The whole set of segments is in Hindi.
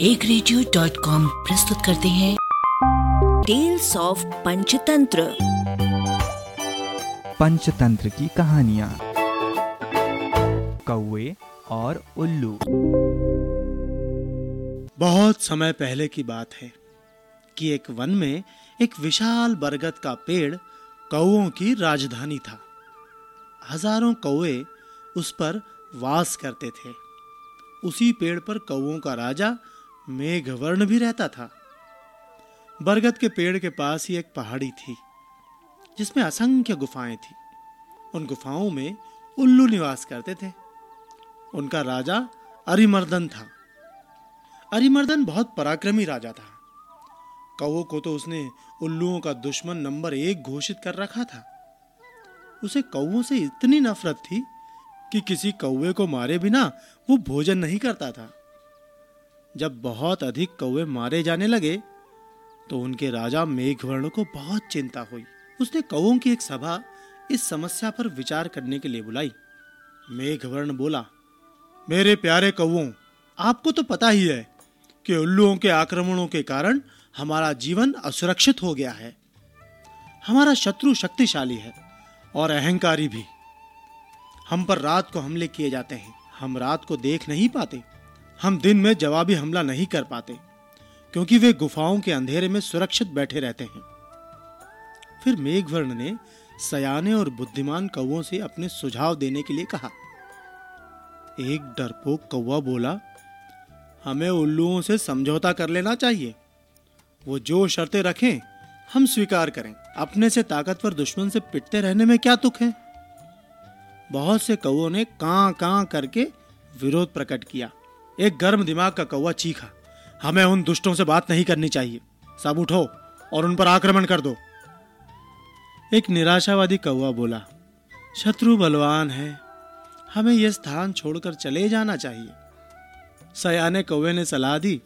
एक रेडियो डॉट कॉम प्रस्तुत करते हैं। टेल्स ऑफ़ पंचतंत्र पंचतंत्र की कहानियाँ। कौए और उल्लू। बहुत समय पहले की बात है कि एक वन में एक विशाल बरगद का पेड़ कौओं की राजधानी था। हज़ारों कौए उस पर वास करते थे। उसी पेड़ पर कौओं का राजा मेघवर्ण भी रहता था। बरगद के पेड़ के पास ही एक पहाड़ी थी, जिसमें असंख्य गुफाएँ थी। उन गुफाओं में उल्लू निवास करते थे। उनका राजा अरिमर्दन था। अरिमर्दन बहुत पराक्रमी राजा था। कौ को तो उसने उल्लुओं का दुश्मन नंबर एक घोषित कर रखा था। उसे कौओं से इतनी नफरत थी कि किसी कौए को मारे बिना वो भोजन नहीं करता था। जब बहुत अधिक कौवे मारे जाने लगे तो उनके राजा मेघवर्ण को बहुत चिंता हुई। उसने कौओं की एक सभा इस समस्या पर विचार करने के लिए बुलाई। मेघवर्ण बोला, मेरे प्यारे कौओं आपको तो पता ही है कि उल्लुओं के आक्रमणों के कारण हमारा जीवन असुरक्षित हो गया है। हमारा शत्रु शक्तिशाली है और अहंकारी भी। हम पर रात को हमले किए जाते हैं। हम रात को देख नहीं पाते। हम दिन में जवाबी हमला नहीं कर पाते, क्योंकि वे गुफाओं के अंधेरे में सुरक्षित बैठे रहते हैं। फिर मेघवर्ण ने सयाने और बुद्धिमान कौओं से अपने सुझाव देने के लिए कहा। एक डरपोक कौवा बोला, हमें उल्लुओं से समझौता कर लेना चाहिए। वो जो शर्तें रखें, हम स्वीकार करें। अपने से ताकतवर दुश्मन से पिटते रहने में क्या तुक है? बहुत से कौओं ने कां कां करके विरोध प्रकट किया। एक गर्म दिमाग का कौवा चीखा हमें उन दुष्टों से बात नहीं करनी चाहिए। सब उठो और उन पर आक्रमण कर दो। एक निराशावादी कौवा बोला, शत्रु बलवान है। हमें यह स्थान छोड़कर चले जाना चाहिए। सयाने कौवे ने सलाह दी,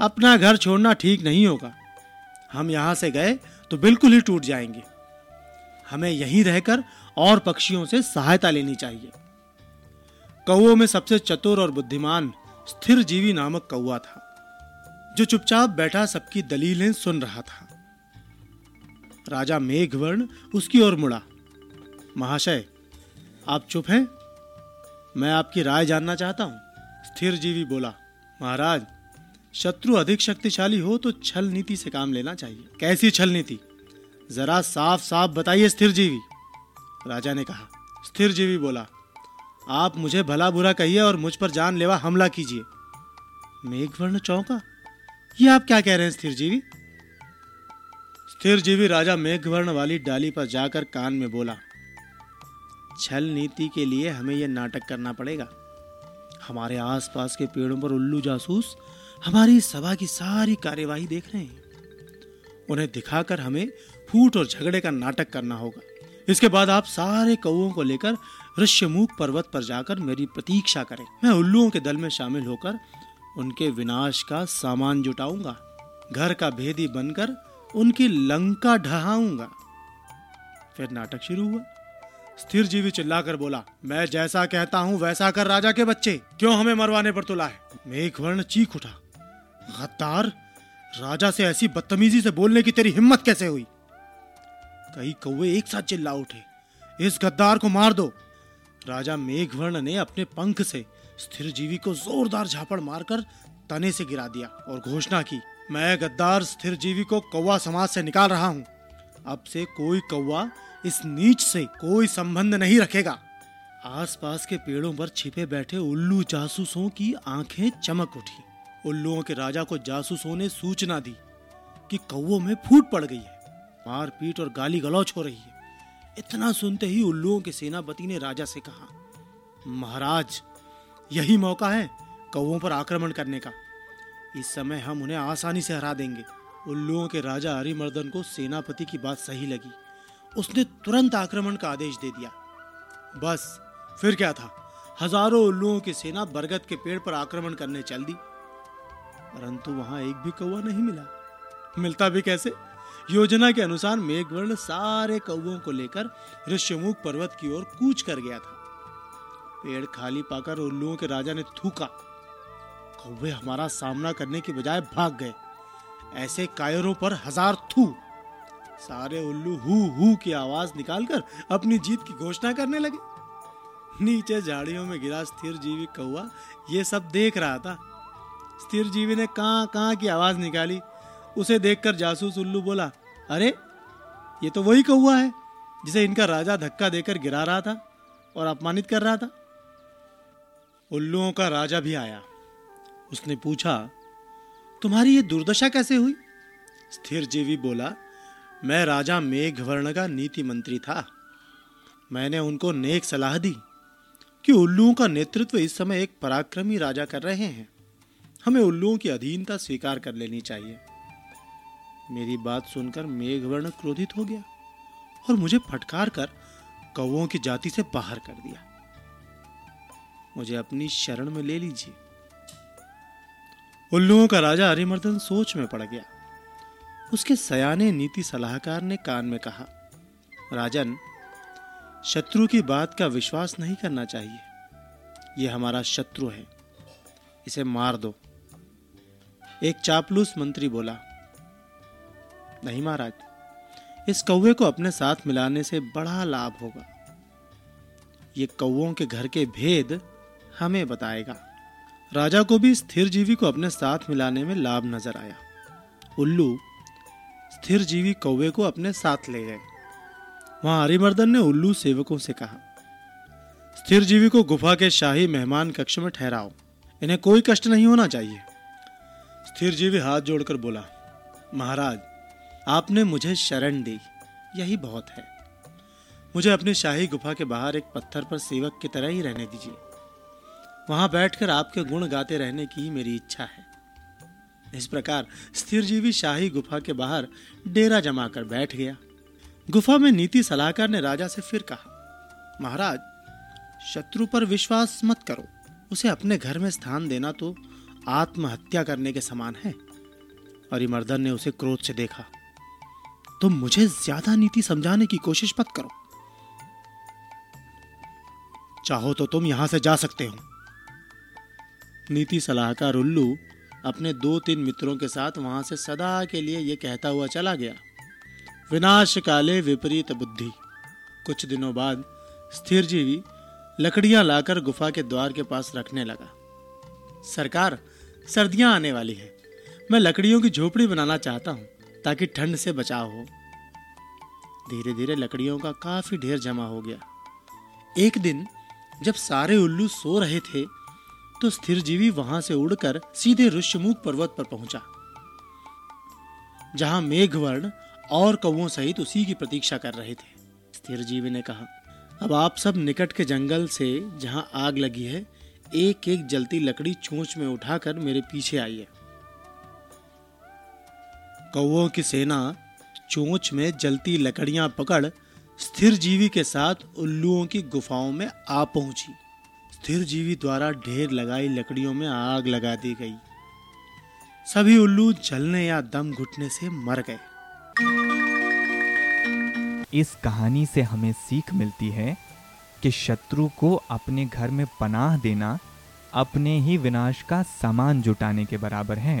अपना घर छोड़ना ठीक नहीं होगा। हम यहाँ से गए तो बिल्कुल ही टूट जाएँगे। हमें यहीं रहकर और पक्षियों से सहायता लेनी चाहिए। कौओं में सबसे चतुर और बुद्धिमान स्थिर जीवी नामक कौआ था, जो चुपचाप बैठा सबकी दलीलें सुन रहा था। राजा मेघवर्ण उसकी ओर मुड़ा। महाशय, आप चुप हैं? मैं आपकी राय जानना चाहता हूँ स्थिर जीवी बोला। महाराज, शत्रु अधिक शक्तिशाली हो तो छल नीति से काम लेना चाहिए। कैसी छल नीति? जरा साफ़ साफ़ बताइए स्थिर जीवी राजा ने कहा। स्थिर जीवी बोला आप मुझे भला बुरा कहिए और मुझ पर जानलेवा हमला कीजिए। मेघवर्ण चौंका। ये आप क्या कह रहे हैं, स्थिर जीवी? स्थिर जीवी राजा मेघवर्ण वाली डाली पर जाकर कान में बोला, छल नीति के लिए हमें यह नाटक करना पड़ेगा। हमारे आसपास के पेड़ों पर उल्लू जासूस हमारी सभा की सारी कार्यवाही देख रहे हैं। उन्हें दिखाकर हमें फूट और झगड़े का नाटक करना होगा। इसके बाद आप सारे कौओं को लेकर ऋष्यमुख पर्वत पर जाकर मेरी प्रतीक्षा करें। मैं उल्लुओं के दल में शामिल होकर उनके विनाश का सामान जुटाऊँगा। घर का भेदी बनकर उनकी लंका ढहाऊँगा। फिर नाटक शुरू हुआ। स्थिर जीवी चिल्लाकर बोला, मैं जैसा कहता हूँ, वैसा कर राजा के बच्चे। क्यों हमें मरवाने पर तुला है? मेघवर्ण चीख उठा। गद्दार, राजा से ऐसी बदतमीजी से बोलने की तेरी हिम्मत कैसे हुई? कई कौवे एक साथ चिल्ला उठे। इस गद्दार को मार दो। राजा मेघवर्ण ने अपने पंख से स्थिर जीवी को जोरदार झापड़ मारकर तने से गिरा दिया और घोषणा की, मैं गद्दार स्थिर जीवी को कौवा समाज से निकाल रहा हूँ। अब से कोई कौवा इस नीच से कोई संबंध नहीं रखेगा। आसपास के पेड़ों पर छिपे बैठे उल्लू जासूसों की आँखें चमक उठी। उल्लुओं के राजा को जासूसों ने सूचना दी कि कौवों में फूट पड़ गई है। मारपीट और गाली गलौच हो रही है। इतना सुनते ही उल्लुओं के सेनापति ने राजा से कहा, महाराज, यही मौका है कौवों पर आक्रमण करने का। इस समय हम उन्हें आसानी से हरा देंगे। उल्लुओं के राजा हरिमर्दन को सेनापति की बात सही लगी। उसने तुरंत आक्रमण का आदेश दे दिया। बस, फिर क्या था? हज़ारों उल्लुओं की सेना बरगद के पेड़ पर आक्रमण करने चल दी। परंतु वहाँ एक भी कौवा नहीं मिला। मिलता भी कैसे? योजना के अनुसार मेघवर्ण सारे कौवों को लेकर ऋष्यमुख पर्वत की ओर कूच कर गया था। पेड़ खाली पाकर उल्लुओं के राजा ने थूका। कौवे हमारा सामना करने की बजाय भाग गए। ऐसे कायरों पर हज़ार थू। सारे उल्लू हु हु की आवाज़ निकालकर अपनी जीत की घोषणा करने लगे। नीचे झाड़ियों में गिरा स्थिर जीवी कौआ ये सब देख रहा था। स्थिर जीवी ने कहा कहाँ की आवाज़ निकाली? उसे देखकर जासूस उल्लू बोला, अरे, ये तो वही कौआ है, जिसे इनका राजा धक्का देकर गिरा रहा था और अपमानित कर रहा था। उल्लुओं का राजा भी आया। उसने पूछा, तुम्हारी ये दुर्दशा कैसे हुई? स्थिर जीवी बोला, मैं राजा मेघवर्ण का नीति मंत्री था। मैंने उनको नेक सलाह दी कि उल्लुओं का नेतृत्व इस समय एक पराक्रमी राजा कर रहे हैं। हमें उल्लुओं की अधीनता स्वीकार कर लेनी चाहिए। मेरी बात सुनकर मेघवर्ण क्रोधित हो गया और मुझे फटकार कर कौओं की जाति से बाहर कर दिया। मुझे अपनी शरण में ले लीजिए। उल्लुओं का राजा हरिमर्दन सोच में पड़ गया। उसके सयाने नीति सलाहकार ने कान में कहा, राजन, शत्रु की बात का विश्वास नहीं करना चाहिए। यह हमारा शत्रु है। इसे मार दो। एक चापलूस मंत्री बोला नहीं महाराज, इस कौवे को अपने साथ मिलाने से बड़ा लाभ होगा। ये कौवों के घर के भेद हमें बताएगा। राजा को भी स्थिर जीवी को अपने साथ मिलाने में लाभ नज़र आया। उल्लू स्थिर जीवी कौवे को अपने साथ ले गए। वहाँ हरिमर्दन ने उल्लू सेवकों से कहा, स्थिर जीवी को गुफा के शाही मेहमान कक्ष में ठहराओ। इन्हें कोई कष्ट नहीं होना चाहिए। स्थिर जीवी हाथ जोड़कर बोला, महाराज आपने मुझे शरण दी। यही बहुत है। मुझे अपनी शाही गुफा के बाहर एक पत्थर पर सेवक की तरह ही रहने दीजिए। वहाँ बैठकर आपके गुण गाते रहने की ही मेरी इच्छा है। इस प्रकार स्थिर जीवी शाही गुफा के बाहर डेरा जमाकर बैठ गया। गुफा में नीति सलाहकार ने राजा से फिर कहा, महाराज, शत्रु पर विश्वास मत करो। उसे अपने घर में स्थान देना तो आत्महत्या करने के समान है। हरिमर्दन ने उसे क्रोध से देखा। तुम मुझे ज़्यादा नीति समझाने की कोशिश मत करो। चाहो तो तुम यहाँ से जा सकते हो। नीति सलाहकार उल्लू अपने दो तीन मित्रों के साथ वहाँ से सदा के लिए यह कहता हुआ चला गया। विनाश काले विपरीत बुद्धि। कुछ दिनों बाद स्थिर जीवी लकड़ियाँ लाकर गुफा के द्वार के पास रखने लगा। सरकार, सर्दियाँ आने वाली है। मैं लकड़ियों की झोपड़ी बनाना चाहता हूँ। ताकि ठंड से बचाव हो। धीरे धीरे लकड़ियों का काफ़ी ढेर जमा हो गया। एक दिन, जब सारे उल्लू सो रहे थे तो स्थिर जीवी वहाँ से उड़कर सीधे ऋष्यमुख पर्वत पर पहुँचा। जहाँ मेघवर्ण और कौवों सहित उसी की प्रतीक्षा कर रहे थे। स्थिर जीवी ने कहा, अब आप सब निकट के जंगल से जहाँ आग लगी है एक एक जलती लकड़ी चोंच में उठाकर मेरे पीछे आइए। कौवों की सेना चोंच में जलती लकड़ियाँ पकड़ स्थिर जीवी के साथ उल्लुओं की गुफाओं में आ पहुँची। स्थिर जीवी द्वारा ढेर लगाई लकड़ियों में आग लगा दी गई। सभी उल्लू जलने या दम घुटने से मर गए। इस कहानी से हमें सीख मिलती है कि शत्रु को अपने घर में पनाह देना अपने ही विनाश का सामान जुटाने के बराबर है।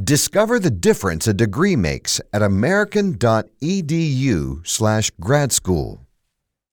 Discover the difference a degree makes at american.edu/grad school.